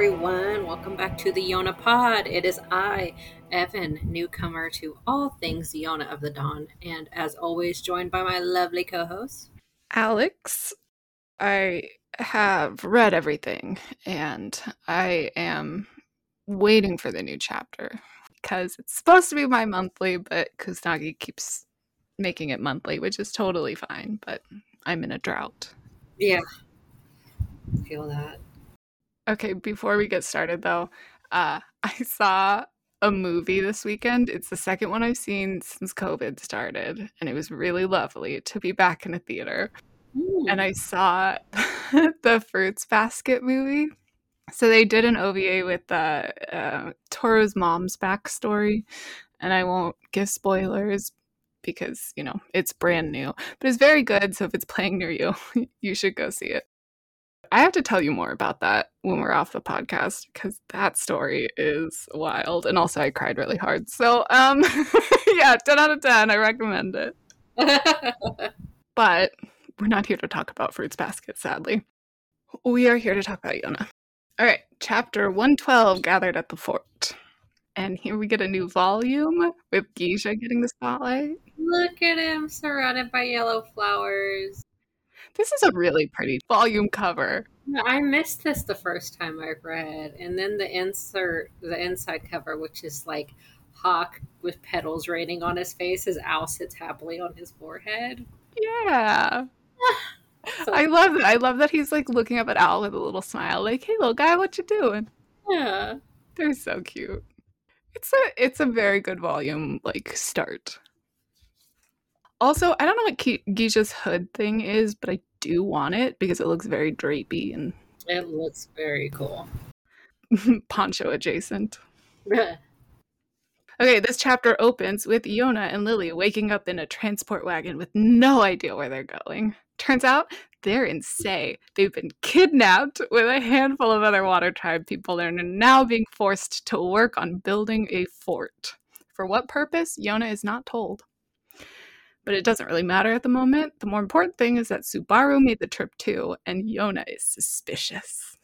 Everyone. Welcome back to the Yona Pod. It is I, Evan, newcomer to all things Yona of the Dawn, and as always, joined by my lovely co host, Alex. I have read everything and I am waiting for the new chapter because it's supposed to be my monthly, but Kusanagi keeps making it monthly, which is totally fine, but I'm in a drought. Yeah. Feel that. Okay, before we get started though, uh, I saw a movie this weekend. It's the second one I've seen since COVID started, and it was really lovely to be back in a theater. Ooh. And I saw the Fruits Basket movie. So they did an OVA with uh, uh, Toru's mom's backstory, and I won't give spoilers because you know it's brand new, but it's very good. So if it's playing near you, you should go see it. I have to tell you more about that when we're off the podcast because that story is wild, and also I cried really hard. So um, yeah, ten out of ten. I recommend it. but we're not here to talk about Fruits Basket, sadly. We are here to talk about Yona. All right, chapter 112 Gathered at the Fort. And here we get a new volume with Kija getting the spotlight. Look at him surrounded by yellow flowers. This is a really pretty volume cover. I missed this the first time I read. And then the insert, the inside cover, which is like Hak with petals raining on his face as Ao sits happily on his forehead. Yeah. so, I love that. I love that he's like looking up at Ao with a little smile, like, "Hey, little guy, what you doing?" Yeah, they're so cute. It's a it's a very good volume like start. Also, I don't know what Kija's hood thing is, but I do want it because it looks very drapey and it looks very cool. Poncho adjacent. Okay, this chapter opens with Yona and Lili waking up in a transport wagon with no idea where they're going. Turns out they're in Sei. They've been kidnapped with a handful of other Water Tribe people and are now being forced to work on building a fort. For what purpose? Yona is not told. But it doesn't really matter at the moment. The more important thing is that Subaru made the trip too, and Yona is suspicious.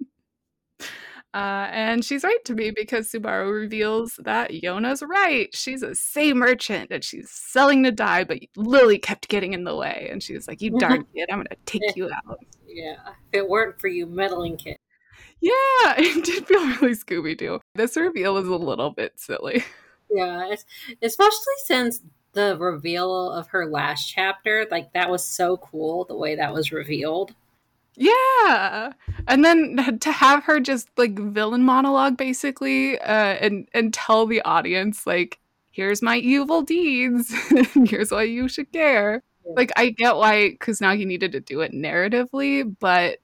Uh, and she's right to me because Subaru reveals that Yona's right. She's a Sei merchant and she's selling Nadai, but Lili kept getting in the way. And she's like, You darn kid, I'm going to take you out. Yeah. If it weren't for you meddling kid. Yeah, it did feel really Scooby Doo. This reveal is a little bit silly. Yeah, especially since the reveal of her last chapter, like that was so cool the way that was revealed. Yeah. And then to have her just like villain monologue basically uh, and and tell the audience like here's my evil deeds. here's why you should care. Yeah. Like I get why Kusanagi needed to do it narratively, but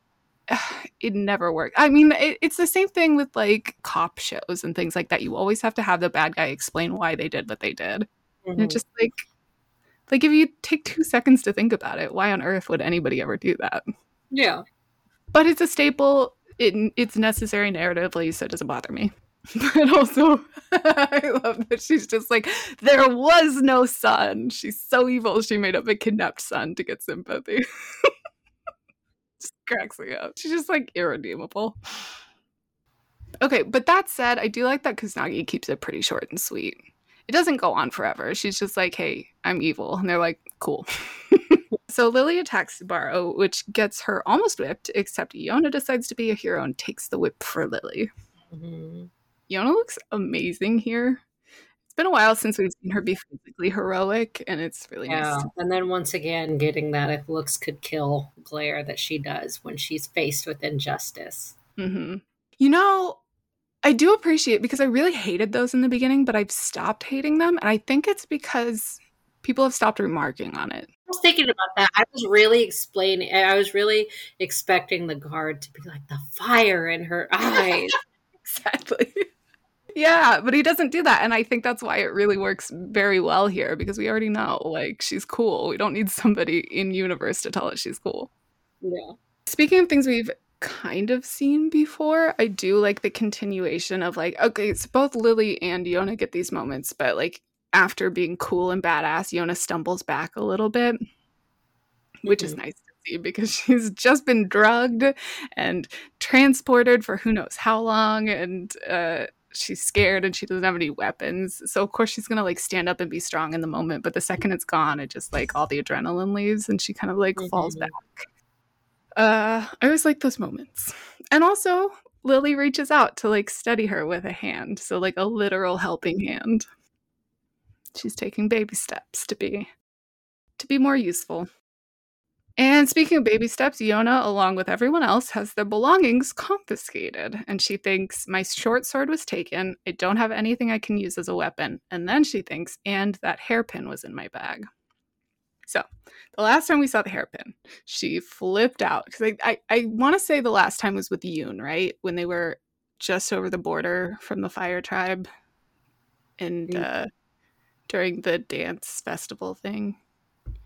uh, it never worked. I mean, it, it's the same thing with like cop shows and things like that. You always have to have the bad guy explain why they did what they did. Mm-hmm. And just like like if you take 2 seconds to think about it, why on earth would anybody ever do that? Yeah. But it's a staple. It, it's necessary narratively, so it doesn't bother me. But also, I love that she's just like, there was no son. She's so evil. She made up a kidnapped son to get sympathy. just cracks me up. She's just like irredeemable. Okay, but that said, I do like that Kusanagi keeps it pretty short and sweet. It doesn't go on forever. She's just like, hey, I'm evil. And they're like, cool. So Lili attacks Subaru, which gets her almost whipped, except Yona decides to be a hero and takes the whip for Lili. Mm-hmm. Yona looks amazing here. It's been a while since we've seen her be physically heroic, and it's really yeah. nice. And then once again, getting that if looks could kill glare that she does when she's faced with injustice. Mm-hmm. You know, I do appreciate because I really hated those in the beginning, but I've stopped hating them, and I think it's because people have stopped remarking on it I was thinking about that. I was really explaining. I was really expecting the guard to be like the fire in her eyes. exactly. Yeah, but he doesn't do that. And I think that's why it really works very well here because we already know, like, she's cool. We don't need somebody in universe to tell us she's cool. Yeah. Speaking of things we've kind of seen before, I do like the continuation of, like, okay, it's both Lili and Yona get these moments, but, like, after being cool and badass, Yona stumbles back a little bit, which mm-hmm. is nice to see because she's just been drugged and transported for who knows how long and uh, she's scared and she doesn't have any weapons. So of course she's gonna like stand up and be strong in the moment, but the second it's gone, it just like all the adrenaline leaves and she kind of like mm-hmm. falls back. Uh, I always like those moments. And also Lili reaches out to like steady her with a hand, so like a literal helping hand. She's taking baby steps to be to be more useful. And speaking of baby steps, Yona, along with everyone else, has their belongings confiscated. And she thinks, My short sword was taken. I don't have anything I can use as a weapon. And then she thinks, And that hairpin was in my bag. So the last time we saw the hairpin, she flipped out. Because I, I, I want to say the last time was with Yoon, right? When they were just over the border from the fire tribe and mm. uh, during the dance festival thing.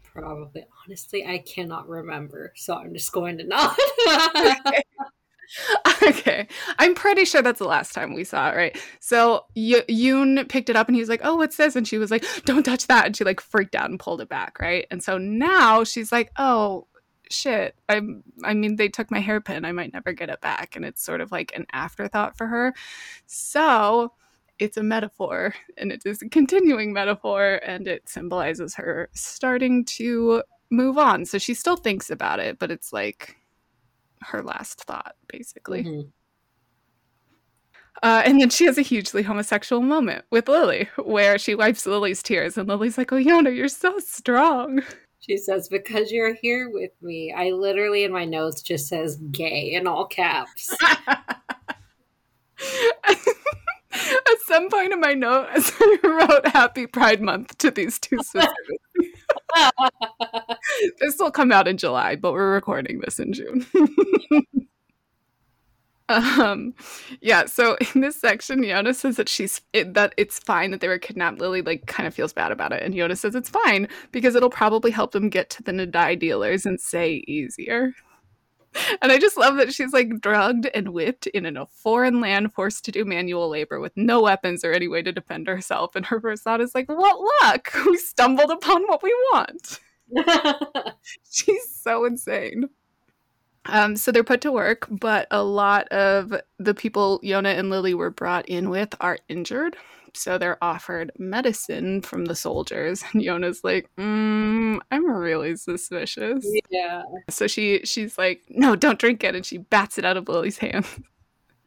Probably. Honestly, I cannot remember. So I'm just going to nod. okay. I'm pretty sure that's the last time we saw it, right? So y- Yoon picked it up and he was like, "Oh, what's this?" And she was like, "Don't touch that." And she like freaked out and pulled it back, right? And so now she's like, "Oh, shit. I I mean, they took my hairpin. I might never get it back." And it's sort of like an afterthought for her. So, it's a metaphor and it is a continuing metaphor and it symbolizes her starting to move on. So she still thinks about it, but it's like her last thought, basically. Mm-hmm. Uh, and then she has a hugely homosexual moment with Lili where she wipes Lili's tears, and Lili's like, Oh, Yona, you're so strong. She says, Because you're here with me. I literally, in my notes, just says gay in all caps. At some point in my note, I wrote Happy Pride Month to these two sisters. this will come out in July, but we're recording this in June. um, yeah. So in this section, Yona says that she's it, that it's fine that they were kidnapped. Lili like kind of feels bad about it, and Yona says it's fine because it'll probably help them get to the Nadai dealers and Sei easier. And I just love that she's like drugged and whipped in a foreign land, forced to do manual labor with no weapons or any way to defend herself. And her first thought is like, "What luck? We stumbled upon what we want." she's so insane. Um, so they're put to work, but a lot of the people Yona and Lili were brought in with are injured so they're offered medicine from the soldiers and yona's like mm, i'm really suspicious yeah so she she's like no don't drink it and she bats it out of lili's hand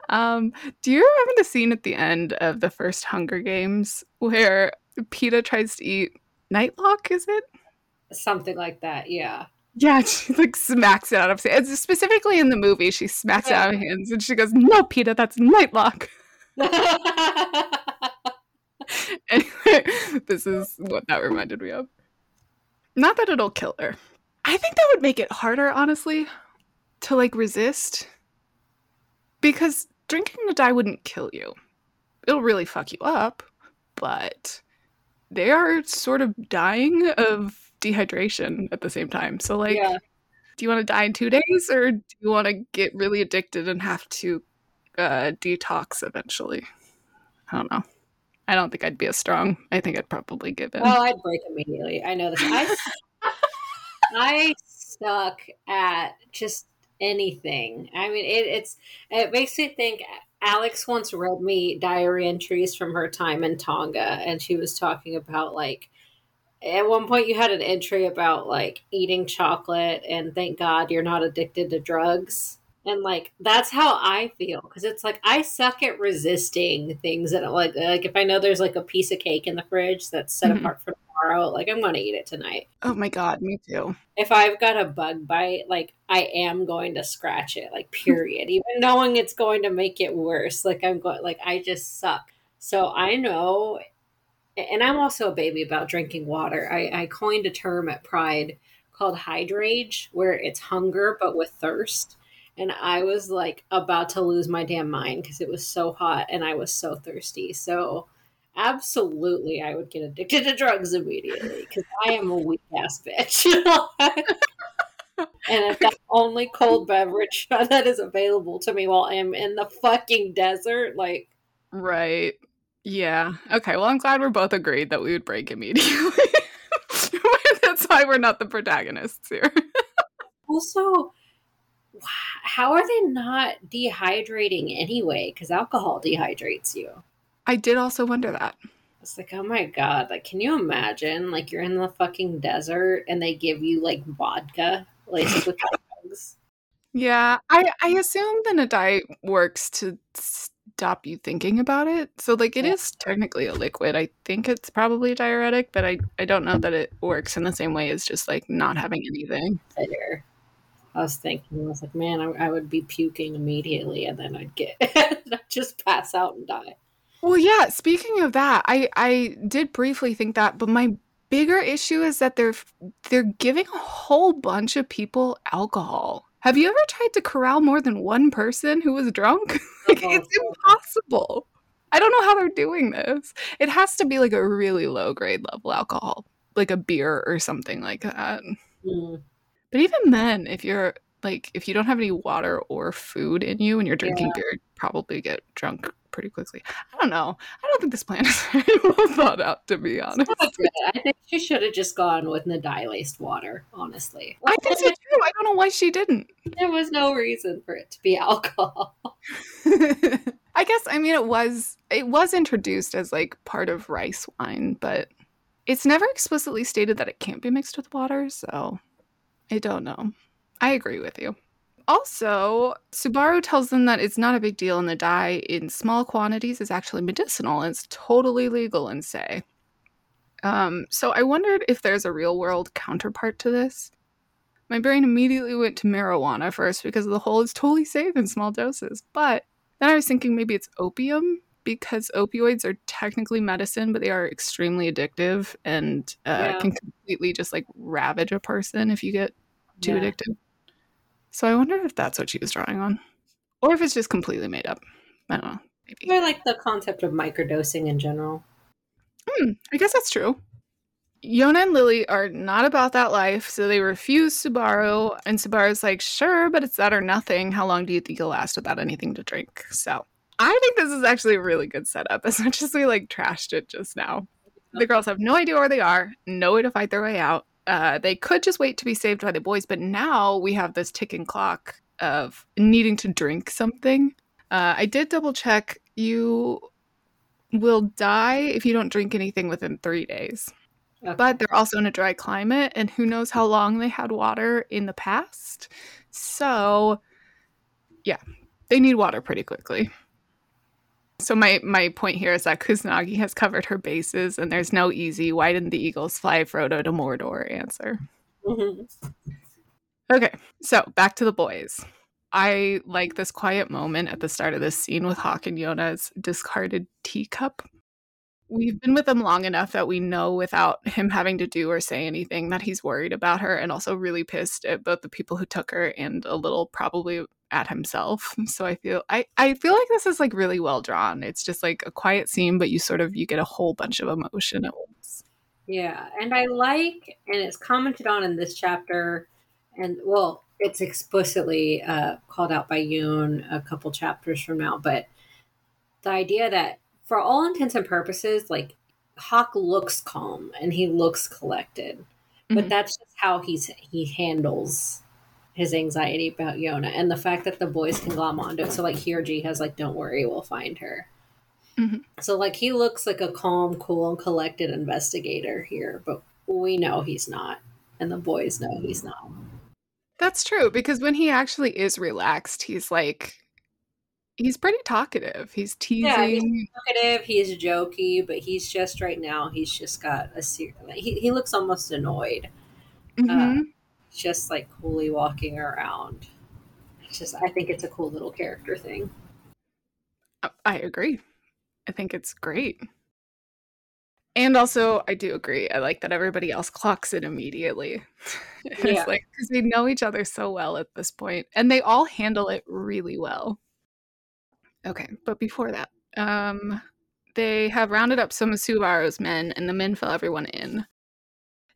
um do you remember the scene at the end of the first hunger games where Peeta tries to eat nightlock is it something like that yeah yeah, she like smacks it out of hands. Specifically in the movie, she smacks yeah. it out of hands and she goes, "No, Peeta, that's Nightlock." Anyway, this is what that reminded me of. Not that it'll kill her. I think that would make it harder, honestly, to like resist. Because drinking Nadai wouldn't kill you. It'll really fuck you up, but they are sort of dying of dehydration at the same time. So like yeah. do you want to die in 2 days or do you want to get really addicted and have to uh, detox eventually? I don't know. I don't think I'd be as strong. I think I'd probably give in. Well, I'd break immediately. I know this. I, I suck at just anything. I mean, it, it's it makes me think. Alex once read me diary entries from her time in Tonga, and she was talking about like at one point you had an entry about like eating chocolate and thank God you're not addicted to drugs. And like that's how I feel because it's like I suck at resisting things that like like if I know there's like a piece of cake in the fridge that's set mm-hmm. apart for tomorrow, like I'm going to eat it tonight. Oh my god, me too. If I've got a bug bite, like I am going to scratch it, like period. Even knowing it's going to make it worse, like I'm going like I just suck. So I know and I'm also a baby about drinking water. I, I coined a term at Pride called hydrage, where it's hunger but with thirst and I was like about to lose my damn mind because it was so hot and I was so thirsty. So, absolutely, I would get addicted to drugs immediately because I am a weak ass bitch. and if that only cold beverage that is available to me while I'm in the fucking desert, like. Right. Yeah. Okay. Well, I'm glad we're both agreed that we would break immediately. That's why we're not the protagonists here. Also, how are they not dehydrating anyway? Because alcohol dehydrates you. I did also wonder that. It's like, oh my god, like, can you imagine? Like, you're in the fucking desert and they give you like vodka laced with drugs. Yeah, I I assume the diet works to stop you thinking about it. So like it Yeah. is technically a liquid. I think it's probably a diuretic, but I I don't know that it works in the same way as just like not having anything. I was thinking, I was like, man, I, I would be puking immediately and then I'd get, I'd just pass out and die. Well, yeah, speaking of that, I I did briefly think that, but my bigger issue is that they're they're giving a whole bunch of people alcohol. Have you ever tried to corral more than one person who was drunk? like Oh, it's impossible. I don't know how they're doing this. It has to be like a really low grade level alcohol, like a beer or something like that. Mm, But even then, if you're like if you don't have any water or food in you and you're drinking beer, you probably get drunk pretty quickly. I don't know. I don't think this plan is very well thought out, to be honest. I think she should have just gone with Nadai laced water, honestly. I think so too. I don't know why she didn't. There was no reason for it to be alcohol. I guess I mean it was it was introduced as like part of rice wine, but it's never explicitly stated that it can't be mixed with water, so I don't know. I agree with you. Also, Subaru tells them that it's not a big deal and Nadai in small quantities is actually medicinal and it's totally legal in Sei. Um, so I wondered if there's a real world counterpart to this. My brain immediately went to marijuana first because the whole is totally safe in small doses. But then I was thinking maybe it's opium because opioids are technically medicine, but they are extremely addictive and uh, Yeah. can completely just like ravage a person if you get too Yeah. addicted. So I wonder if that's what she was drawing on, or if it's just completely made up. I don't know. Maybe. I like the concept of microdosing in general. Hmm, I guess that's true. Yona and Lili are not about that life, so they refuse Subaru, and Subaru's like, sure, but it's that or nothing. How long do you think you'll last without anything to drink? So I think this is actually a really good setup, as much as we like trashed it just now. The girls have no idea where they are, no way to fight their way out. Uh, they could just wait to be saved by the boys, but now we have this ticking clock of needing to drink something. Uh, I did double check. You will die if you don't drink anything within three days. Okay. But they're also in a dry climate, and who knows how long they had water in the past. So, yeah, they need water pretty quickly. So my my point here is that Kusanagi has covered her bases, and there's no easy "Why didn't the Eagles fly Frodo to Mordor?" answer. Mhm. Okay, so back to the boys. I like this quiet moment at the start of this scene with Hak and Yona's discarded teacup. We've been with him long enough that we know without him having to do or say anything that he's worried about her and also really pissed at both the people who took her and a little probably at himself. So I feel I, I feel like this is like really well drawn. It's just like a quiet scene, but you sort of you get a whole bunch of emotion at once. Yeah, and I like, and it's commented on in this chapter, and well, it's explicitly uh, called out by Yoon a couple chapters from now, but the idea that for all intents and purposes, like Hak looks calm and he looks collected, but Mhm. that's just how he's he handles his anxiety about Yona, and the fact that the boys can glom onto it. So like Jae-ha has like, "Don't worry, we'll find her." Mhm. So like he looks like a calm, cool, and collected investigator here, but we know he's not, and the boys know he's not. That's true because when he actually is relaxed, he's like he's pretty talkative. He's teasing. Yeah, he's talkative, he's jokey, but he's just right now. He's just got a ser- he he looks almost annoyed, Mhm. Just like coolly walking around. It's just I think it's a cool little character thing. I- agree. I think it's great. And also, I do agree. I like that everybody else clocks it immediately. it's Yeah. like because they know each other so well at this point, and they all handle it really well. Okay, but before that, um, they have rounded up some of Subaru's men, and the men fill everyone in.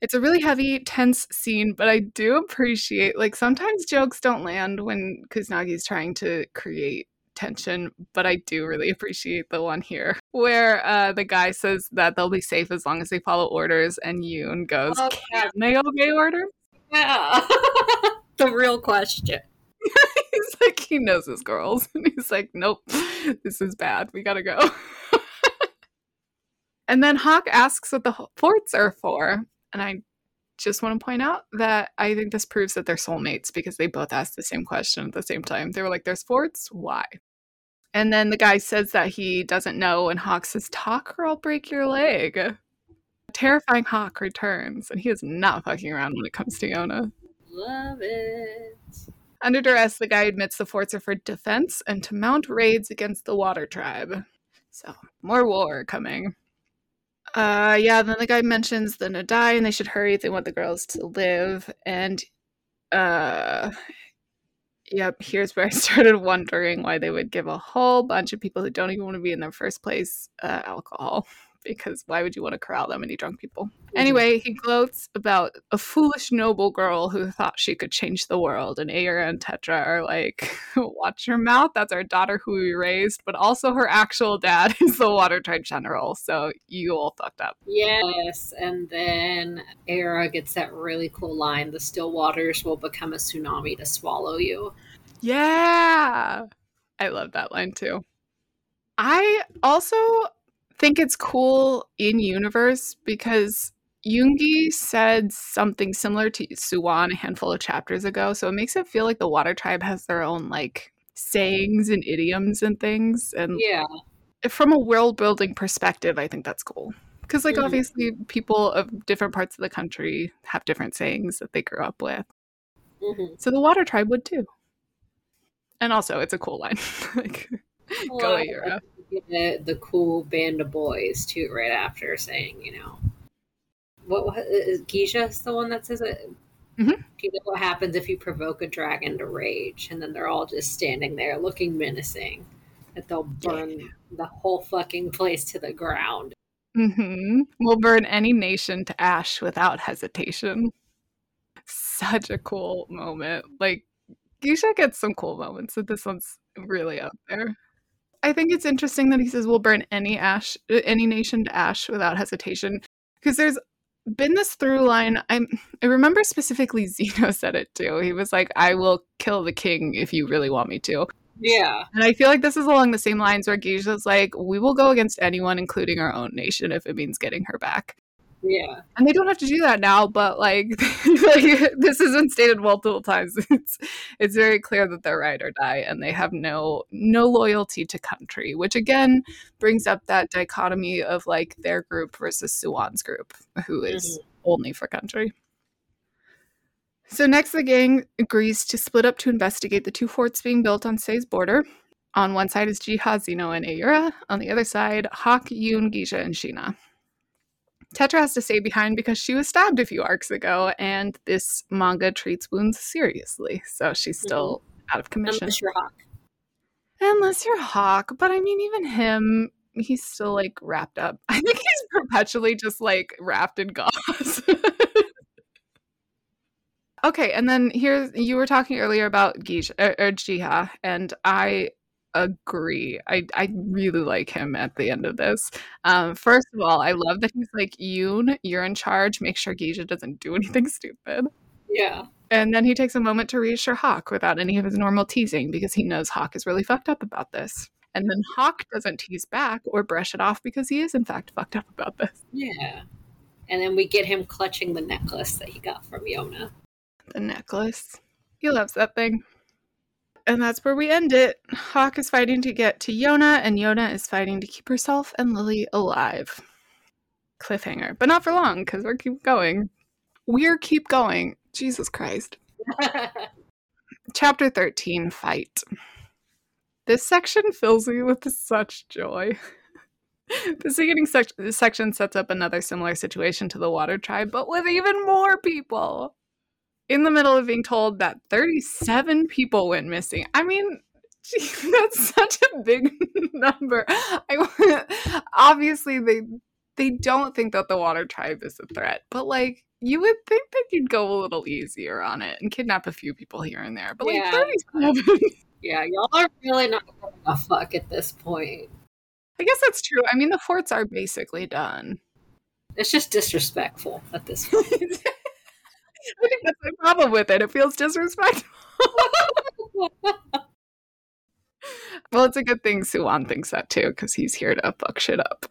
It's a really heavy, tense scene, but I do appreciate like sometimes jokes don't land when Kusanagi's trying to create tension, but I do really appreciate the one here where uh, the guy says that they'll be safe as long as they follow orders, and Yoon goes, Oh, "Can they obey orders?" Yeah. the real question. he's like, he knows his girls. And he's like, nope, this is bad. We gotta go. and then Hak asks what the forts are for. And I just want to point out that I think this proves that they're soulmates because they both asked the same question at the same time. They were like, there's forts? Why? And then the guy says that he doesn't know, and Hak says, Talk or I'll break your leg. Terrifying Hak returns, and he is not fucking around when it comes to Yona. Love it. Under duress, the guy admits the forts are for defense and to mount raids against the Water Tribe. So, more war coming. Uh, yeah, then the guy mentions the Nadai and they should hurry they want the girls to live. And, uh, yep, here's where I started wondering why they would give a whole bunch of people who don't even want to be in their first place uh, alcohol because why would you want to corral that many drunk people? Anyway, he gloats about a foolish noble girl who thought she could change the world. And Ayura and Tetra are like, watch your mouth. That's our daughter who we raised, but also her actual dad is the water tribe general. So you all fucked up. Yes. And then Ayura gets that really cool line the still waters will become a tsunami to swallow you. Yeah. I love that line too. I also think it's cool in universe because Joon-Gi said something similar to Suwon a handful of chapters ago, so it makes it feel like the Water Tribe has their own like sayings and idioms and things. And yeah, from a world building perspective, I think that's cool because like mm-hmm. obviously people of different parts of the country have different sayings that they grew up with. Mm-hmm. So the Water Tribe would too. And also, it's a cool line. like, well, go Ayura the, the cool band of boys too right after saying you know what, what is Kija the one that says it mm-hmm. do you know what happens if you provoke a dragon to rage and then they're all just standing there looking menacing that they'll burn yeah. the whole fucking place to the ground mm-hmm. we'll burn any nation to ash without hesitation such a cool moment like Kija gets some cool moments, but this one's really up there. I think it's interesting that he says we'll burn any ash, uh, any nation to ash without hesitation, because there's been this through line. I'm, I remember specifically Zeno said it too. He was like, "I will kill the king if you really want me to." Yeah, and I feel like this is along the same lines where Kija's like, "We will go against anyone, including our own nation, if it means getting her back." Yeah. And they don't have to do that now, but like, like this has been stated multiple times. It's it's very clear that they're ride or die and they have no no loyalty to country, which again brings up that dichotomy of like their group versus Suwon's group, who is mm-hmm. only for country. So next the gang agrees to split up to investigate the two forts being built on Sei's border. On one side is Jae-ha, Zeno, and Ayura. On the other side, Hak, Yoon, Kija, and Shin-Ah. Tetra has to stay behind because she was stabbed a few arcs ago, and this manga treats wounds seriously, so she's mm-hmm. still mm-hmm. out of commission. Unless you're Hak. Unless you're Hak, but I mean, even him, he's still like wrapped up. I think he's perpetually just like wrapped in gauze. okay, and then here you were talking earlier about Gish or, or Jae-ha, and I agree. I I really like him at the end of this. Um, first of all, I love that he's like, Yoon, you're in charge. Make sure Kija doesn't do anything stupid. Yeah. And then he takes a moment to reassure Hak without any of his normal teasing because he knows Hak is really fucked up about this. And then Hak doesn't tease back or brush it off because he is in fact fucked up about this. Yeah. And then we get him clutching the necklace that he got from Yona. The necklace. He loves that thing and that's where we end it. Hak is fighting to get to Yona, and Yona is fighting to keep herself and Lili alive. Cliffhanger, but not for long because we're keep going. We're keep going. Jesus Christ. Chapter 13 Fight. This section fills me with such joy. this beginning sec- section sets up another similar situation to the Water Tribe, but with even more people in the middle of being told that 37 people went missing. I mean, gee, that's such a big number. I obviously they they don't think that the water tribe is a threat, but like you would think that you'd go a little easier on it and kidnap a few people here and there. But like yeah. 37. Yeah, y'all are really not giving a fuck at this point. I guess that's true. I mean, the forts are basically done. It's just disrespectful at this point. I think that's my problem with it. It feels disrespectful. well, it's a good thing Suwon thinks that too, because he's here to fuck shit up.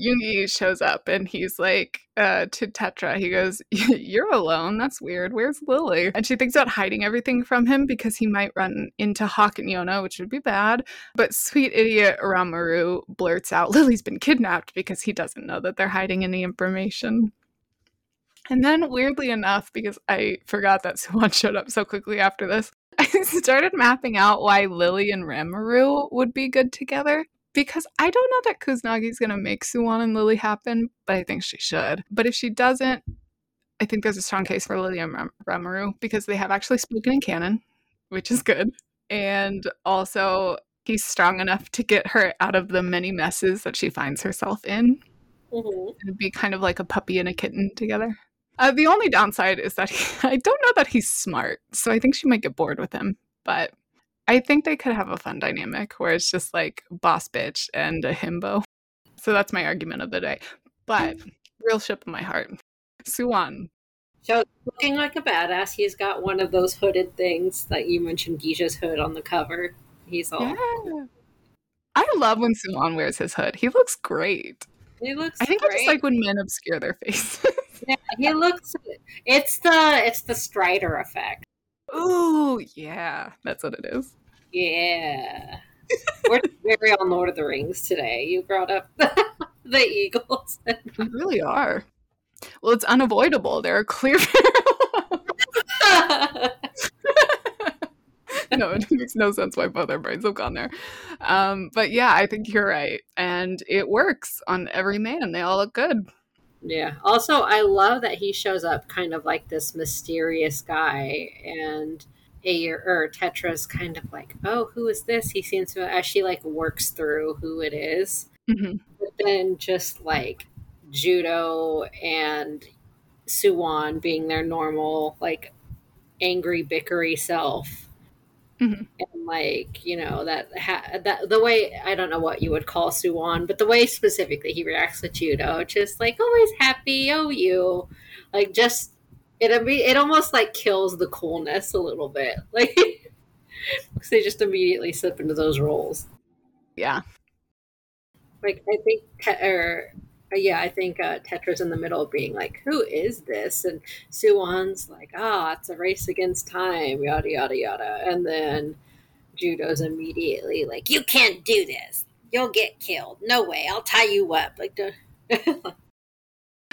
Joon-Gi shows up and he's like uh, to Tetra, he goes, You're alone. That's weird. Where's Lili? And she thinks about hiding everything from him because he might run into Hak and Yona, which would be bad. But sweet idiot Ranmaru blurts out, Lili's been kidnapped because he doesn't know that they're hiding any information. And then, weirdly enough, because I forgot that Suwon showed up so quickly after this, I started mapping out why Lili and Ranmaru would be good together because I don't know that Kusanagi's going to make Suwon and Lili happen, but I think she should. But if she doesn't, I think there's a strong case for Lili and Ranmaru because they have actually spoken in canon, which is good. And also, he's strong enough to get her out of the many messes that she finds herself in. Mm-hmm. It'd be kind of like a puppy and a kitten together. Uh, the only downside is that he, I don't know that he's smart, so I think she might get bored with him. But I think they could have a fun dynamic where it's just like boss bitch and a himbo. So that's my argument of the day. But real ship in my heart. Suwon. So looking like a badass, he's got one of those hooded things that you mentioned Kija's hood on the cover. He's all yeah. I love when Suwon wears his hood. He looks great. He looks I think great. I just like when men obscure their faces. He looks it's the it's the Strider effect. Ooh, yeah, that's what it is. Yeah. We're very on Lord of the Rings today. You brought up the Eagles. we really are. Well, it's unavoidable. There are clear no, it makes no sense why both our brains have gone there. Um, but yeah, I think you're right. And it works on every man. They all look good. Yeah. Also, I love that he shows up kind of like this mysterious guy and a or Tetra's kind of like, oh, who is this? He seems to as she like works through who it is. Mm-hmm. But then just like Joo-Doh and Suwon being their normal like angry bickery self. Mm-hmm. And like you know that ha- that the way I don't know what you would call Suwon, but the way specifically he reacts to Joo-Doh, just like always happy, oh you, like just it it almost like kills the coolness a little bit, like because they just immediately slip into those roles. Yeah, like I think, or yeah, I think uh, Tetra's in the middle of being like, "Who is this?" and Suwon's like, "Ah, oh, it's a race against time," yada yada yada, and then Joo-Doh's immediately like, "You can't do this. You'll get killed. No way. I'll tie you up." Like,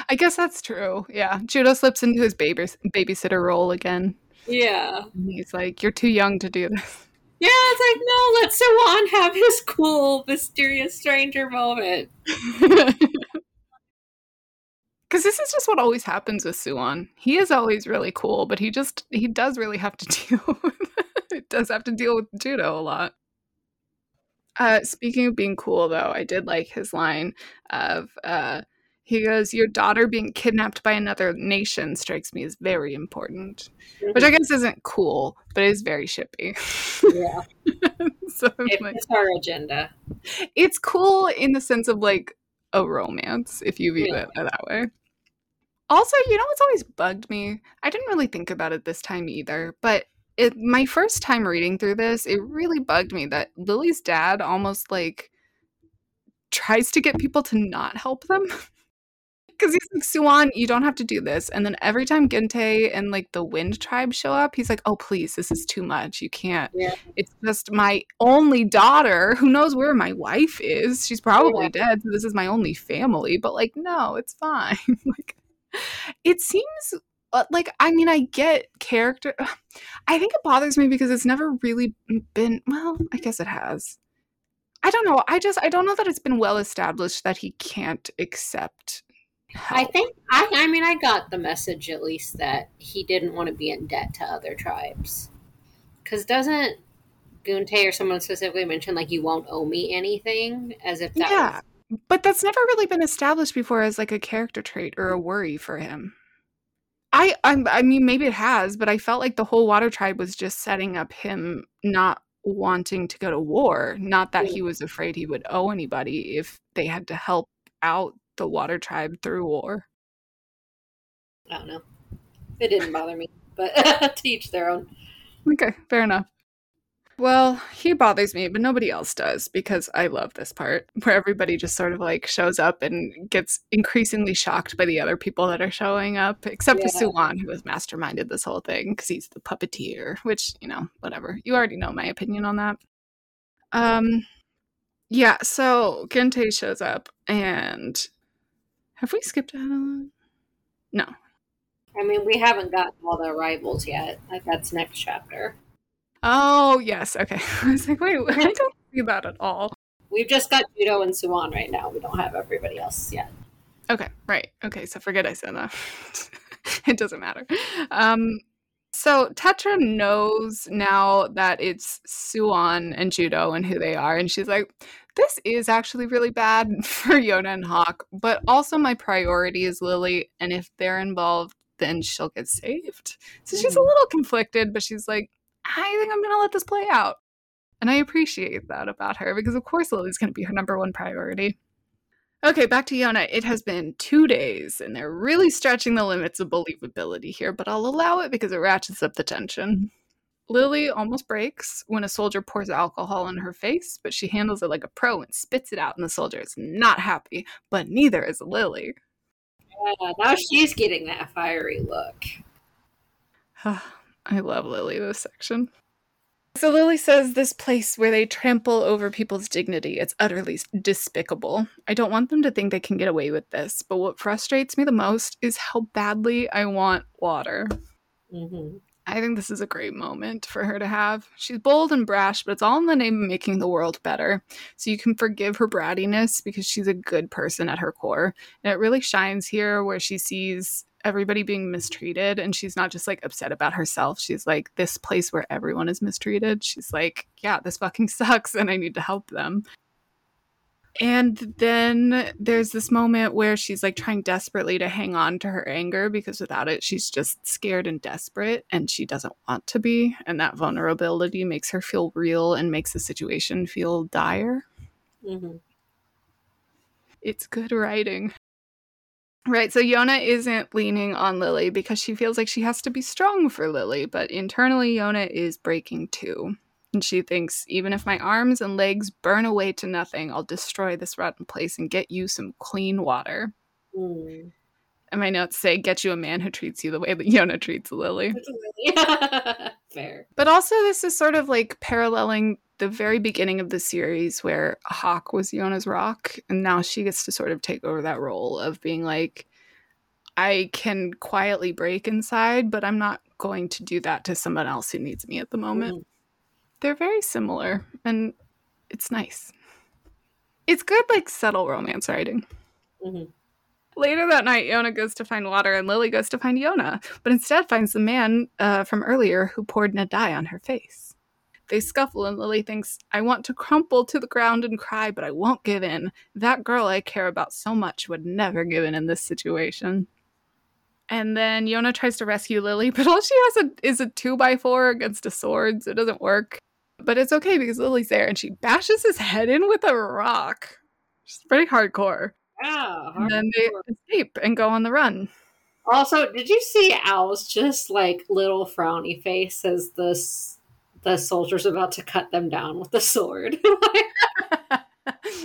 I guess that's true. Yeah. Judo slips into his baby babysitter role again. Yeah. And he's like, You're too young to do this. Yeah, it's like, no, let Suwon have his cool, mysterious stranger moment. Because this is just what always happens with Suwon. He is always really cool, but he just, he does really have to deal with, it does have to deal with Joo-Doh a lot. Uh, speaking of being cool, though, I did like his line of, uh, he goes, Your daughter being kidnapped by another nation strikes me as very important. Mm-hmm. Which I guess isn't cool, but is very shippy. Yeah. so it's like, our agenda. It's cool in the sense of like a romance, if you view yeah. it that way. Also, you know what's always bugged me? I didn't really think about it this time either, but it, my first time reading through this, it really bugged me that Lili's dad almost like tries to get people to not help them. Because he's like, Suwon, you don't have to do this. And then every time Guntae and like the Wind Tribe show up, he's like, oh, please, this is too much. You can't. Yeah. It's just my only daughter. Who knows where my wife is? She's probably yeah. dead. So this is my only family. But like, no, it's fine. like, it seems uh, like, I mean, I get character. I think it bothers me because it's never really been, well, I guess it has. I don't know. I just I don't know that it's been well established that he can't accept I think I I mean I got the message at least that he didn't want to be in debt to other tribes. Cuz doesn't Guntae or someone specifically mention like you won't owe me anything as if that Yeah. Was... But that's never really been established before as like a character trait or a worry for him. I I'm, I mean maybe it has, but I felt like the whole water tribe was just setting up him not wanting to go to war, not that he was afraid he would owe anybody if they had to help out the water tribe through war. I don't know. It didn't bother me, but teach their own. Okay, fair enough. Well, he bothers me, but nobody else does because I love this part where everybody just sort of like shows up and gets increasingly shocked by the other people that are showing up, except Yeah. for Suwon, who has masterminded this whole thing because he's the puppeteer, which, you know, whatever. You already know my opinion on that. Um, yeah, so Guntae shows up and have we skipped out on? No, I mean, we haven't gotten all the arrivals yet. Like that's next chapter. Oh, yes. Okay. I was like, wait, I don't see that at all. We've just got Joo-Doh and Suwon right now. We don't have everybody else yet. Okay, right. Okay, so forget I said that. it doesn't matter. Um, so Tetra knows now that it's Suwon and Joo-Doh and who they are, and she's like, this is actually really bad for Yona and Hak, but also my priority is Lili, and if they're involved, then she'll get saved. So she's a Mhm. little conflicted, but she's like, I think I'm gonna let this play out. And I appreciate that about her because, of course, Lili's gonna be her number one priority. Okay, back to Yona. It has been two days, and they're really stretching the limits of believability here, but I'll allow it because it ratchets up the tension. Lili almost breaks when a soldier pours alcohol in her face, but she handles it like a pro and spits it out, and the soldier is not happy, but neither is Lili. Yeah, now she's getting that fiery look. I love Lili this section. So Lili says this place where they trample over people's dignity, it's utterly despicable. I don't want them to think they can get away with this, but what frustrates me the most is how badly I want water. hmm I think this is a great moment for her to have. She's bold and brash, but it's all in the name of making the world better. So you can forgive her brattiness because she's a good person at her core. And it really shines here where she sees everybody being mistreated and she's not just like upset about herself. She's like, this place where everyone is mistreated. She's like, yeah, this fucking sucks and I need to help them. And then there's this moment where she's like trying desperately to hang on to her anger because without it, she's just scared and desperate and she doesn't want to be. And that vulnerability makes her feel real and makes the situation feel dire. hmm It's good writing. Right, so Yona isn't leaning on Lili because she feels like she has to be strong for Lili, but internally, Yona is breaking too. And she thinks, even if my arms and legs burn away to nothing, I'll destroy this rotten place and get you some clean water. Mm. And my notes say, get you a man who treats you the way that Yona treats Lili. Fair. But also, this is sort of like paralleling the very beginning of the series where Hak was Yona's rock, and now she gets to sort of take over that role of being like, I can quietly break inside, but I'm not going to do that to someone else who needs me at the moment. Mhm. They're very similar, and it's nice. It's good, like, subtle romance writing. Mhm. Later that night, Yona goes to find water, and Lili goes to find Yona, but instead finds the man uh, from earlier who poured Nadai on her face. They scuffle, and Lili thinks, I want to crumple to the ground and cry, but I won't give in. That girl I care about so much would never give in in this situation. And then Yona tries to rescue Lili, but all she has a, is a two by four against a sword, so it doesn't work. But it's okay because Lili's there, and she bashes his head in with a rock. She's pretty hardcore. Yeah. And then they escape and go on the run. Also, did you see Ao's just like little frowny face as this the soldier's about to cut them down with the sword?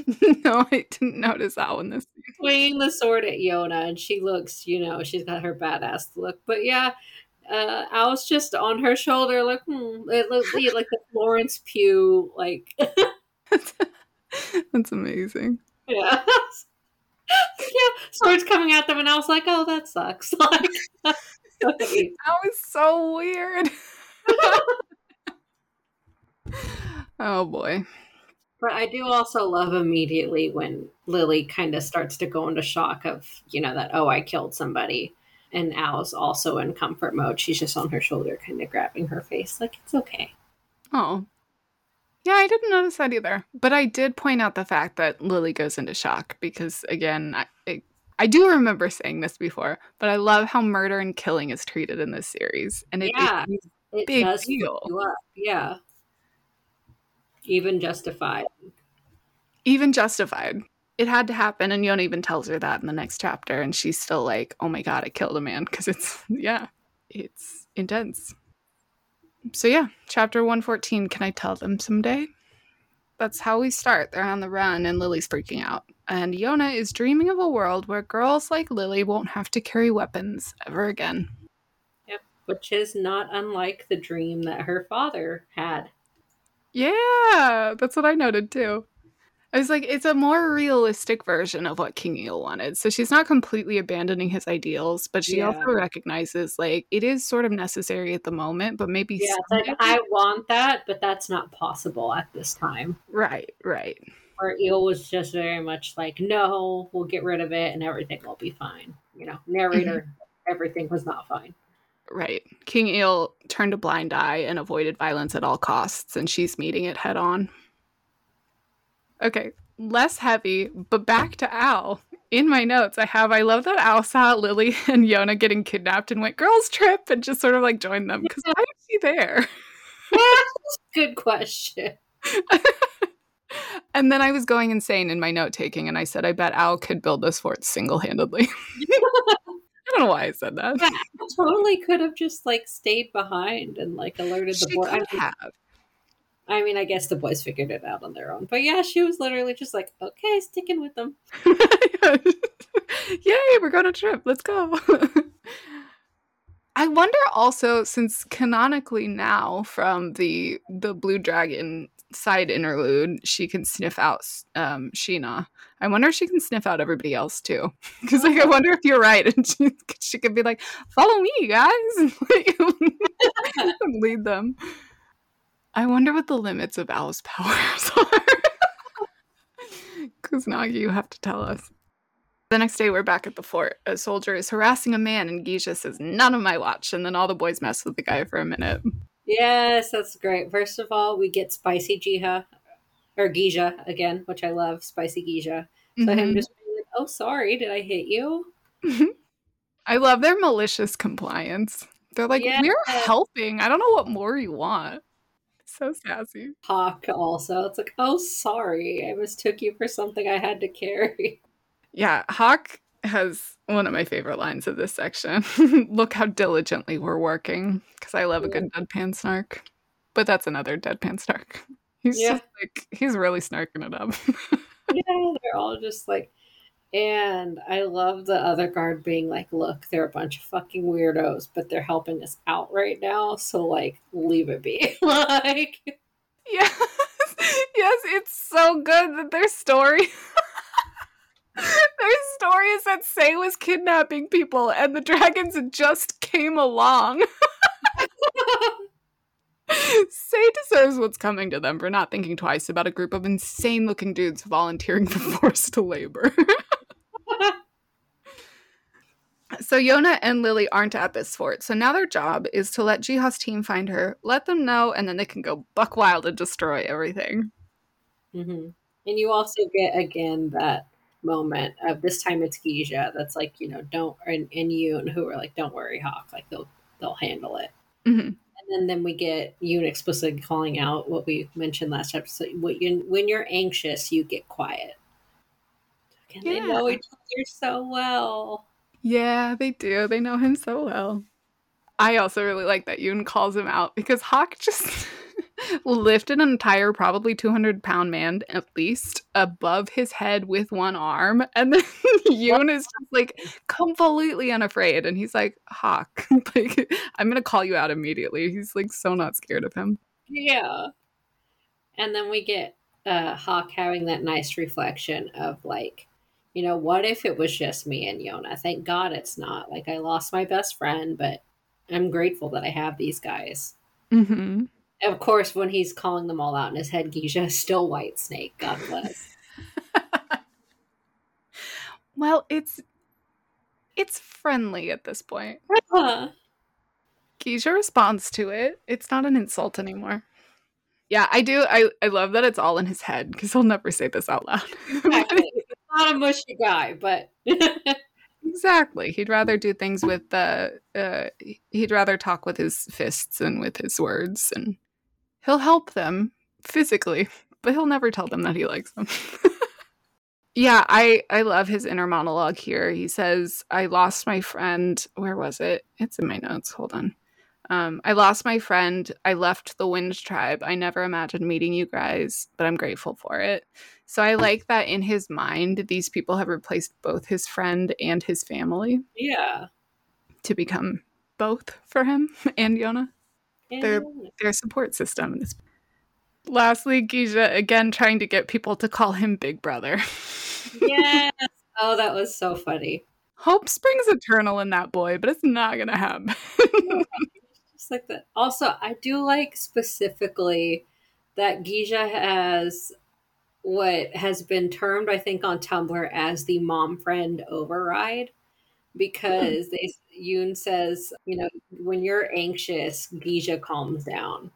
no, I didn't notice that one this swinging the sword at Yona, and she looks, you know, she's got her badass look. But yeah, uh, Ao's just on her shoulder, like, hmm, it looks like the Florence Pugh, like, That's amazing. yeah. yeah, swords coming at them, and I was like, "Oh, that sucks." Like, That was so weird. oh boy. But I do also love immediately when Lili kind of starts to go into shock of, you know, that, oh, I killed somebody. And Ao's also in comfort mode. She's just on her shoulder, kind of grabbing her face, like, it's okay. Oh. Yeah, I didn't notice that either. But I did point out the fact that Lili goes into shock because, again, I, it, I do remember saying this before, but I love how murder and killing is treated in this series. And it, Yeah. it- It Big does deal. you up. Yeah. Even justified. even justified. It had to happen, and Yona even tells her that in the next chapter, and she's still like, "Oh my god, I killed a man," because it's yeah, it's intense. So yeah, chapter 114, can I tell them someday? That's how we start. They're on the run and Lili's freaking out. And Yona is dreaming of a world where girls like Lili won't have to carry weapons ever again. Yep, which is not unlike the dream that her father had. Yeah, that's what I noted too. I was like, it's a more realistic version of what King Il wanted. So she's not completely abandoning his ideals, but she Yeah. also recognizes like it is sort of necessary at the moment, but maybe Yeah, it's like I want that, but that's not possible at this time. right, right. Where Il was just very much like, no, we'll get rid of it and everything will be fine. You know, mm-hmm. narrator, everything was not fine. Right. King Il turned a blind eye and avoided violence at all costs, and she's meeting it head on. Okay, less heavy, but back to Ao. In my notes, I have I love that Ao saw Lili and Yona getting kidnapped and went girls' trip and just sort of like joined them because why is she there? Good question. and then I was going insane in my note taking, and I said, I bet Ao could build this fort single handedly. I don't know why I said that. totally could have just like stayed behind and like alerted the She board. I could mean, have. I mean, I guess the boys figured it out on their own. But yeah, she was literally just like, okay, sticking with them. Yay, we're going on a trip. Let's go. I wonder also since canonically now from the the blue dragon side interlude she can sniff out um Shin-Ah. I wonder if she can sniff out everybody else too. Cuz like I wonder if you're right and she she could be like follow me guys lead them. I wonder what the limits of Ao's powers are. Now you have to tell us. The next day, we're back at the fort. A soldier is harassing a man, and Kija says, None of my watch. And then all the boys mess with the guy for a minute. Yes, that's great. First of all, we get spicy Jiha or Kija again, which I love, spicy Kija. So him Mhm. just being like, "Oh, sorry, did I hit you?" I love their malicious compliance. They're like, Yeah. We're helping. I don't know what more you want. So sassy. Hak also. It's like, "Oh, sorry, I mistook you for something I had to carry." Yeah, Hak has one of my favorite lines of this section. Look how diligently we're working. Because I love a good deadpan snark. But that's another deadpan snark. He's Yeah. just like, he's really snarking it up. yeah, they're all just like, and I love the other guard being like, "Look, they're a bunch of fucking weirdos, but they're helping us out right now, so like, leave it be." like, Yes, yes, it's so good that their story. their story is that Sei was kidnapping people and the dragons just came along. Sei deserves what's coming to them for not thinking twice about a group of insane looking dudes volunteering for forced labor. So Yona and Lili aren't at this fort, so now their job is to let Jae-ha's team find her, let them know, and then they can go buck wild and destroy everything. hmm And you also get again that moment of this time it's Kija that's like, you know, don't and, you and who are like, don't worry, Hak, like they'll they'll handle it. Mhm. And then, then we get you explicitly calling out what we mentioned last episode. What you when you're anxious, you get quiet. And they know each other so well. Yeah, they do. They know him so well. I also really like that Yoon calls him out because Hak just lifted an entire, probably 200 pound man at least above his head with one arm. And then Yoon is just like completely unafraid. And he's like, Hak, like, I'm going to call you out immediately. He's like so not scared of him. Yeah. And then we get uh Hak having that nice reflection of like, you know, what if it was just me and Yona? Thank God it's not. Like I lost my best friend, but I'm grateful that I have these guys. hmm Of course, when he's calling them all out in his head, Kija is still White Snake. God bless. Well, it's it's friendly at this point. Huh. Kija responds to it. It's not an insult anymore. Yeah, I do. I, I love that it's all in his head because he'll never say this out loud. Exactly. Not a mushy guy, but exactly. He'd rather do things with the. Uh, he'd rather talk with his fists and with his words, and he'll help them physically, but he'll never tell them that he likes them. Yeah, I I love his inner monologue here. He says, "I lost my friend. Where was it? It's in my notes. Hold on. Um, I lost my friend. I left the Wind Tribe. I never imagined meeting you guys, but I'm grateful for it." So I like that in his mind, these people have replaced both his friend and his family Yeah. to become both for him and Yona. They're- And- Their support system. Lastly, Kija again trying to get people to call him Big Brother. yes. Oh, that was so funny. Hope springs eternal in that boy, but it's not gonna happen. Just like that. Also, I do like specifically that Kija has what has been termed, I think, on Tumblr as the mom friend override. Because they Yoon says, you know, when you're anxious, Kija calms down.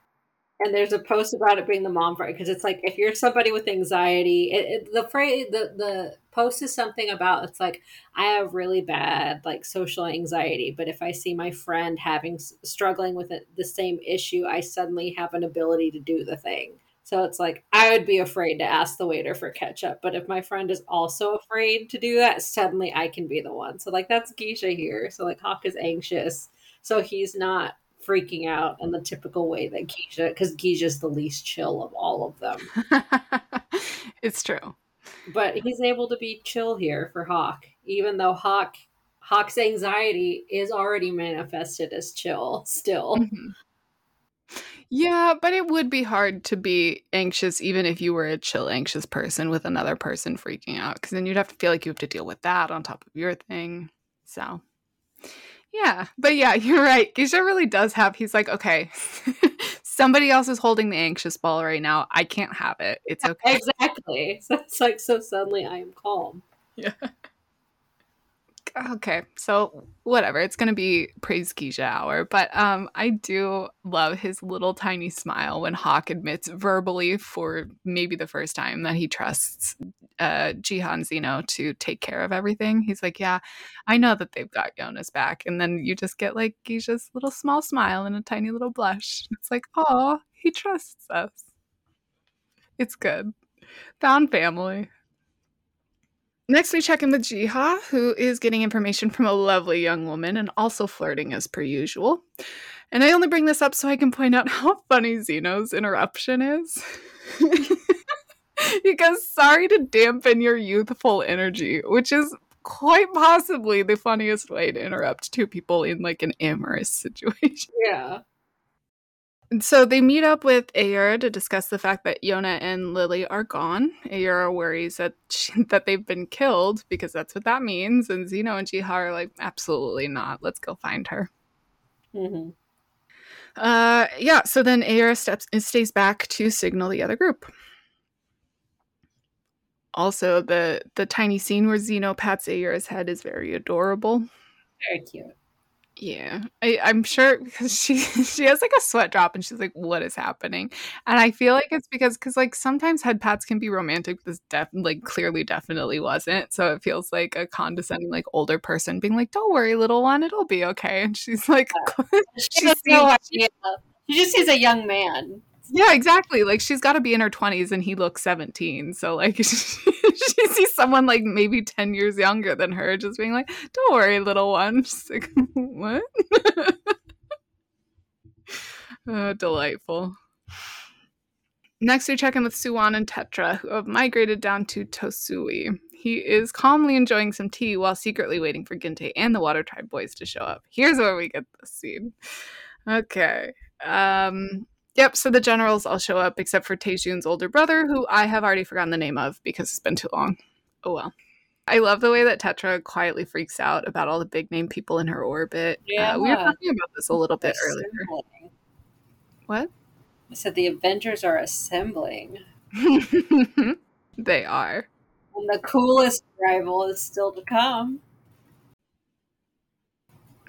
And there's a post about it being the mom friend because it's like if you're somebody with anxiety, it, it, the phrase the the post is something about it's like I have really bad like social anxiety, but if I see my friend having struggling with it, the same issue, I suddenly have an ability to do the thing. So it's like I would be afraid to ask the waiter for ketchup, but if my friend is also afraid to do that, suddenly I can be the one. So like that's Kija here. So like Hak is anxious, so he's not freaking out in the typical way that Kija, because Kija's the least chill of all of them. it's true. But he's able to be chill here for Hak, even though Hak Hak's anxiety is already manifested as chill still. Mhm. Yeah, but it would be hard to be anxious even if you were a chill, anxious person with another person freaking out, because then you'd have to feel like you have to deal with that on top of your thing. So, yeah, but yeah, you're right. Kija really does have, he's like, okay, somebody else is holding the anxious ball right now. I can't have it. It's okay. Exactly. So it's like so suddenly I am calm. Yeah. Okay, so whatever. It's gonna be praise Kija hour, but um, I do love his little tiny smile when Hak admits verbally for maybe the first time that he trusts uh Jihan Zeno to take care of everything. He's like, "Yeah, I know that they've got Yona's back," and then you just get like Kija's little small smile and a tiny little blush. It's like, "Oh, he trusts us." It's good. Found family. Next, we check in with Jae-ha, who is getting information from a lovely young woman and also flirting as per usual. And I only bring this up so I can point out how funny Zeno's interruption is. because sorry to dampen your youthful energy, which is quite possibly the funniest way to interrupt two people in like an amorous situation. Yeah. So they meet up with Ayura to discuss the fact that Yona and Lili are gone. Ayura worries that she, that they've been killed because that's what that means. And Zeno and Jae-ha are like, absolutely not. Let's go find her. hmm Uh, yeah. So then Ayura steps stays back to signal the other group. Also, the the tiny scene where Zeno pats Ayura's head is very adorable. Very cute. Yeah, I, I'm sure because she she has like a sweat drop and she's like, "What is happening?" And I feel like it's because because like sometimes head pats can be romantic. This def like clearly definitely wasn't. So it feels like a condescending like older person being like, "Don't worry, little one, it'll be okay." And she's like, She She has no idea. She just sees a young man. "Yeah, exactly." Like she's got to be in her twenties and he looks seventeen. So like she, she sees someone like maybe ten years younger than her, just being like, "Don't worry, little one." She's like, "What?" Oh, delightful. Next, we check in with Suwon and Tetra, who have migrated down to Tosui. He is calmly enjoying some tea while secretly waiting for Guntae and the Water Tribe boys to show up. Here's where we get the scene. Okay. Um, yep, so the generals all show up except for Taejun's older brother, who I have already forgotten the name of because it's been too long. Oh well. I love the way that Tetra quietly freaks out about all the big name people in her orbit. Yeah. Uh, we were talking about this a little bit earlier. What? I said the Avengers are assembling. they are. And the coolest rival is still to come.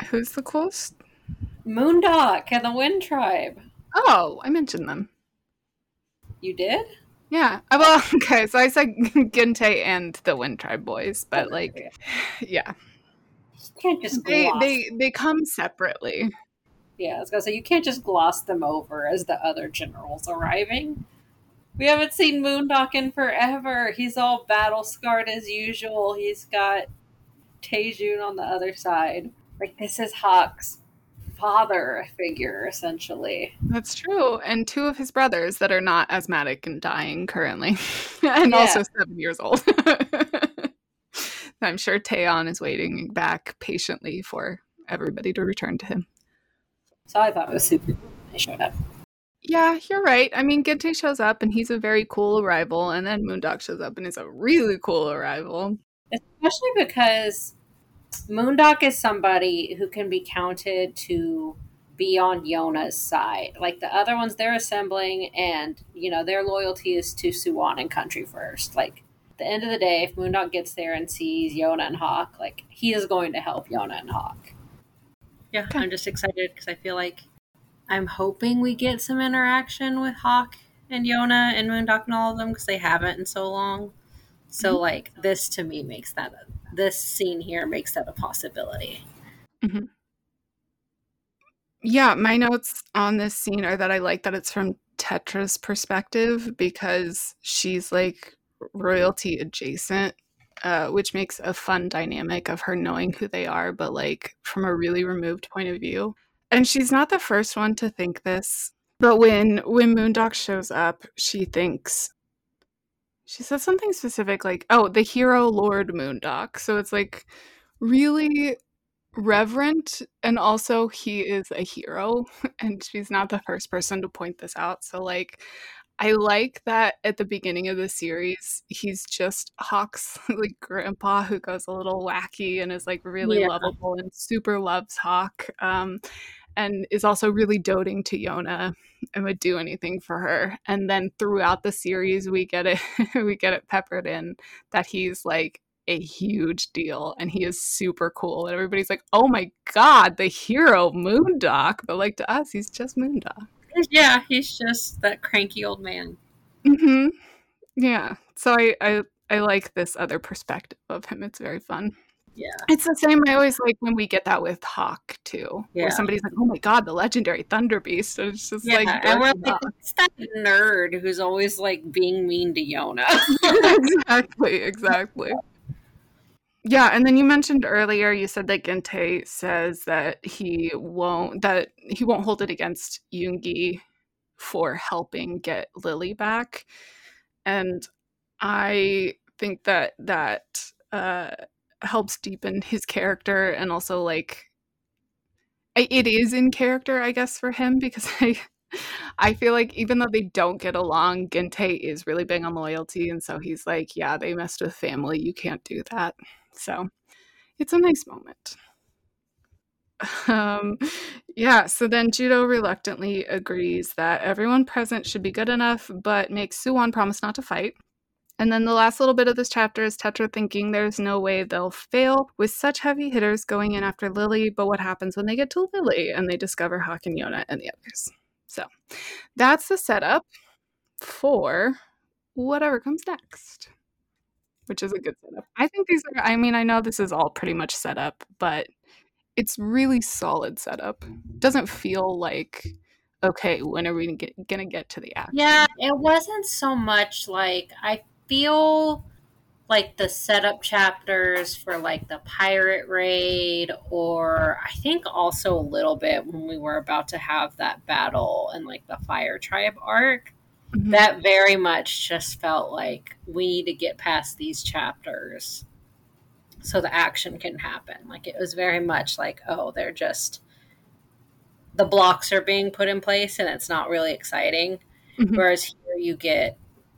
Who's the coolest? Mun-Deok and the Wind Tribe. Oh, I mentioned them. You did? Yeah. Uh, Well, okay. So I said Guntae and the Wind Tribe boys, but like, yeah, you can't just they gloss. they they come separately. Yeah, I was gonna say you can't just gloss them over as the other generals arriving. We haven't seen Mun-Deok in forever. He's all battle scarred as usual. He's got Taejun on the other side. Like this is Hak's father figure, essentially. That's true. And two of his brothers that are not asthmatic and dying currently. and Yeah. also seven years old. I'm sure Taeon is waiting back patiently for everybody to return to him. So I thought it was super cool when they showed up. Yeah, you're right. I mean, Guntae shows up and he's a very cool arrival, and then Mun-Deok shows up and is a really cool arrival. Especially because Mun-Deok is somebody who can be counted to be on Yona's side. Like the other ones, they're assembling, and you know their loyalty is to Suwon and Country first. Like at the end of the day, if Mun-Deok gets there and sees Yona and Hak, like he is going to help Yona and Hak. Yeah, Okay. I'm just excited because I feel like I'm hoping we get some interaction with Hak and Yona and Mun-Deok and all of them because they haven't in so long. So mm-hmm. like this to me makes that this scene here makes that a possibility. Yeah, my notes on this scene are that I like that it's from Tetra's perspective because she's like royalty adjacent, uh, which makes a fun dynamic of her knowing who they are, but like from a really removed point of view. And she's not the first one to think this, but when when Mun-Deok shows up, she thinks she says something specific like, "Oh, the hero Lord Mun-Deok." So it's like really reverent and also he is a hero and she's not the first person to point this out so like i like that at the beginning of the series he's just Hak's like grandpa who goes a little wacky and is like really Yeah. lovable and super loves Hak um and is also really doting to yona and would do anything for her. And then throughout the series we get it we get it peppered in that he's like a huge deal and he is super cool. And everybody's like oh my god the hero Mun-Deok. But like to us he's just Mun-Deok. Yeah, he's just that cranky old man. hmm yeah. So I, I i like this other perspective of him. It's very fun Yeah. it's the same i always like when we get that with Hak too Yeah. where somebody's like oh my god the legendary thunder beast and it's just Yeah, like and we're like, it's that nerd who's always like being mean to Yona. exactly, exactly. Yeah, and then you mentioned earlier you said that Guntae says that he won't that he won't hold it against Joon-Gi for helping get Lili back. And I think that that uh helps deepen his character and also like it is in character I guess for him because I I feel like even though they don't get along, Guntae is really big on loyalty, and so he's like, "Yeah, they messed with family. You can't do that." So it's a nice moment. Um, yeah. So then Joo-Doh reluctantly agrees that everyone present should be good enough, but makes Suwon promise not to fight. And then the last little bit of this chapter is Tetra thinking there's no way they'll fail with such heavy hitters going in after Lili, but what happens when they get to Lili and they discover Hak and Yona and the others? So that's the setup for whatever comes next, which is a good setup. I think these are, I mean, I know this is all pretty much set up, but it's really solid setup. Doesn't feel like, okay, when are we gonna get, gonna get to the action? Yeah, it wasn't so much like I feel like the setup chapters for like the pirate raid or I think also a little bit when we were about to have that battle and like the fire tribe arc Mhm. that very much just felt like we need to get past these chapters so the action can happen like it was very much like oh they're just the blocks are being put in place and it's not really exciting Mhm. whereas here you get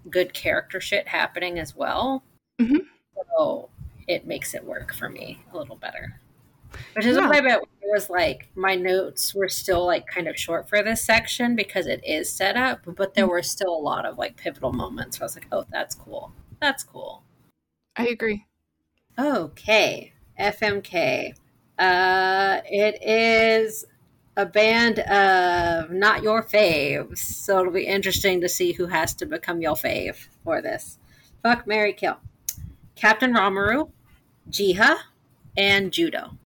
good character shit happening as well Mhm. so it makes it work for me a little better which is Yeah. I. It was like my notes were still like kind of short for this section because it is set up, but there were still a lot of like pivotal moments where I was like, oh, that's cool. That's cool. I agree. Okay. FMK. Uh, it is a band of not your faves. So it'll be interesting to see who has to become your fave for this. Fuck Mary Kill. Captain Ranmaru, Jae-ha, and Joo-Doh.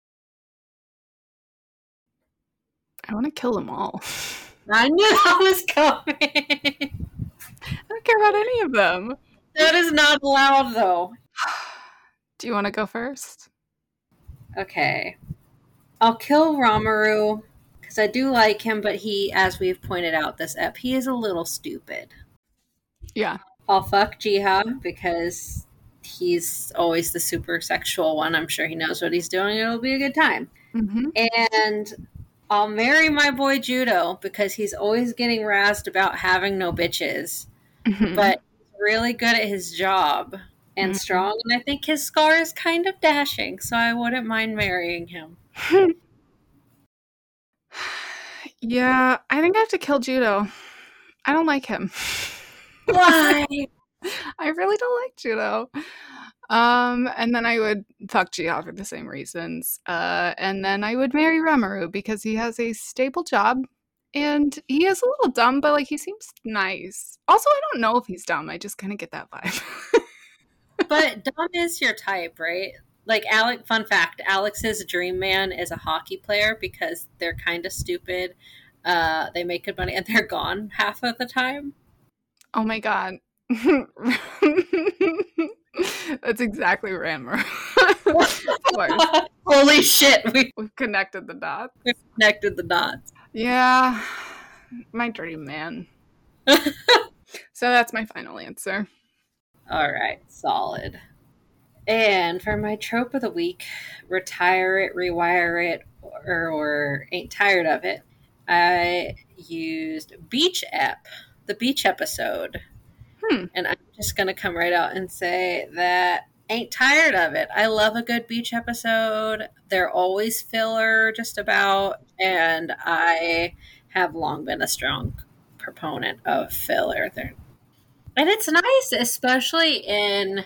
I want to kill them all. I knew that was coming. I don't care about any of them. That is not allowed, though. Do you want to go first? Okay. I'll kill Ranmaru because I do like him, but he, as we've pointed out this ep, he is a little stupid. Yeah. I'll fuck Jae-ha because he's always the super sexual one. I'm sure he knows what he's doing. It'll be a good time. Mm-hmm. And I'll marry my boy Joo-Doh because he's always getting razzed about having no bitches, Mm-hmm. but he's really good at his job and Mhm. strong. And I think his scar is kind of dashing, so I wouldn't mind marrying him. yeah, I think I have to kill Joo-Doh. I don't like him. Why? I really don't like Joo-Doh. Um, and then I would fuck Jae-ha for the same reasons. Uh, and then I would marry Ranmaru because he has a stable job and he is a little dumb, but like he seems nice. Also, I don't know if he's dumb. I just kind of get that vibe. but dumb is your type, right? Like Alex. Fun fact: Alex's dream man is a hockey player because they're kind of stupid. Uh, they make good money and they're gone half of the time. oh my god. That's exactly course. Holy shit! We We've connected the dots. We've connected the dots. Yeah, my dream man. So that's my final answer. All right, solid. And for my trope of the week, retire it, rewire it, or, or ain't tired of it, I used Beach Ep, the beach episode. Hmm. And I'm just going to come right out and say that ain't tired of it. I love a good beach episode. They're always filler, just about. And I have long been a strong proponent of filler. They're, and it's nice, especially in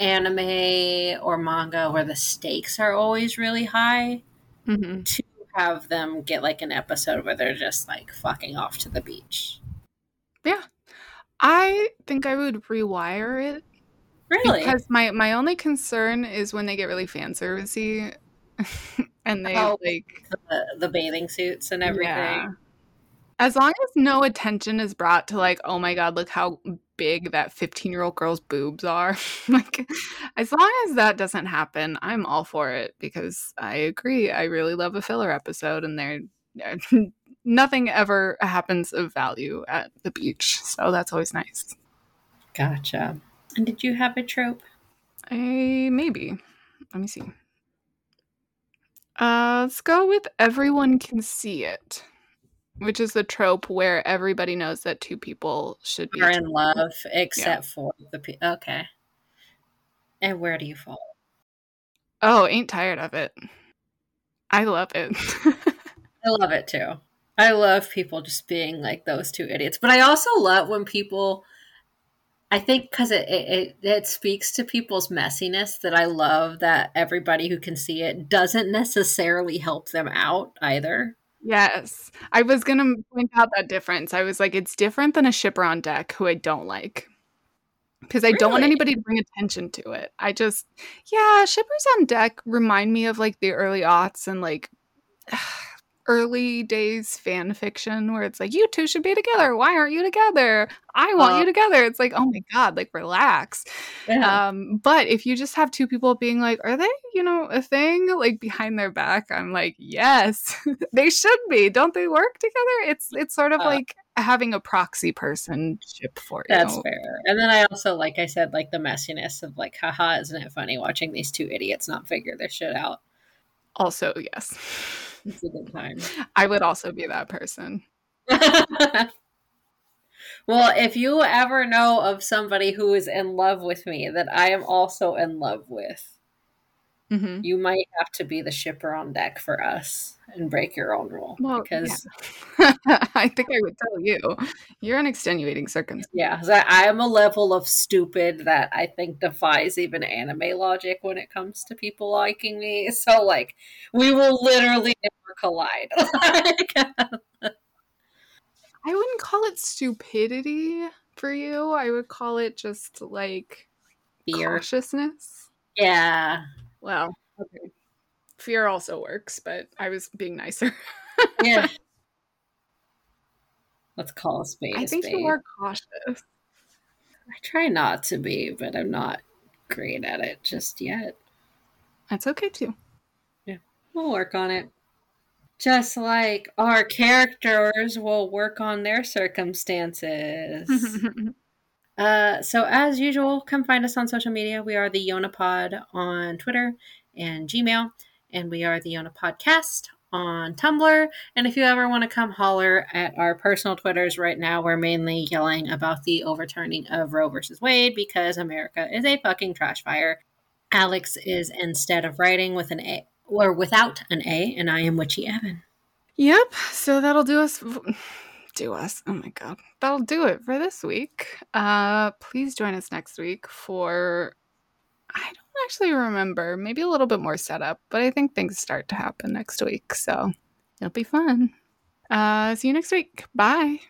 anime or manga where the stakes are always really high Mm-hmm. to have them get like an episode where they're just like fucking off to the beach. Yeah. I think I would rewire it Really? because my my only concern is when they get really fan servicey and they Oh. like the, the bathing suits and everything. Yeah. As long as no attention is brought to like, oh my god, look how big that 15 year old girl's boobs are. like, as long as that doesn't happen, I'm all for it because I agree. I really love a filler episode, and there, nothing ever happens of value at the beach, so that's always nice. Gotcha. And did you have a trope? I maybe. Let me see. Uh, let's go with everyone can see it, which is the trope where everybody knows that two people should be. Are in love, except for the pe- okay. And where do you fall? Oh, ain't tired of it. I love it. I love it too. I love people just being like those two idiots. But I also love when people. I think because it it it speaks to people's messiness that I love that everybody who can see it doesn't necessarily help them out either. Yes, I was gonna point out that difference. I was like, it's different than a shipper on deck who I don't like. Because I don't want anybody to bring attention to it. I just, yeah, shippers on deck remind me of like the early aughts and like early days fan fiction where it's like you two should be together. Why aren't you together? I want Uh, you together. It's like oh my god like relax. Um but if you just have two people being like are they you know a thing? like behind their back i'm like yes they should be. Don't they work together? It's it's sort of Uh, like having a proxy person ship for you That's fair. And then I also, like I said, like the messiness of like, haha, isn't it funny watching these two idiots not figure their shit out? also yes It's a good time. i would also be that person well, if you ever know of somebody who is in love with me that I am also in love with, hmm you might have to be the shipper on deck for us and break your own rule. Well, because, i think i would tell you you're an extenuating circumstance yeah, I, I am a level of stupid that I think defies even anime logic when it comes to people liking me. So, like, we will literally never collide. I wouldn't call it stupidity for you. I would call it just like Fear. cautiousness. Yeah. Well, okay. Fear also works, but I was being nicer. Yeah. Let's call a spade I a think spade. you are cautious. I try not to be, but I'm not great at it just yet. That's okay too. Yeah, we'll work on it. Just like our characters will work on their circumstances. uh, so, as usual, come find us on social media. We are the Yonapod on Twitter and Gmail, and we are the Yona Podcast on Tumblr. And if you ever want to come holler at our personal Twitters right now, we're mainly yelling about the overturning of Roe versus Wade because America is a fucking trash fire. Alex is instead of writing with an A or without an A, and I am Witchy Evan. Yep. So that'll do us. Do us. Oh my god. That'll do it for this week. Uh please join us next week for I don't actually remember. Maybe a little bit more setup, but I think things start to happen next week, so it'll be fun. Uh see you next week. Bye.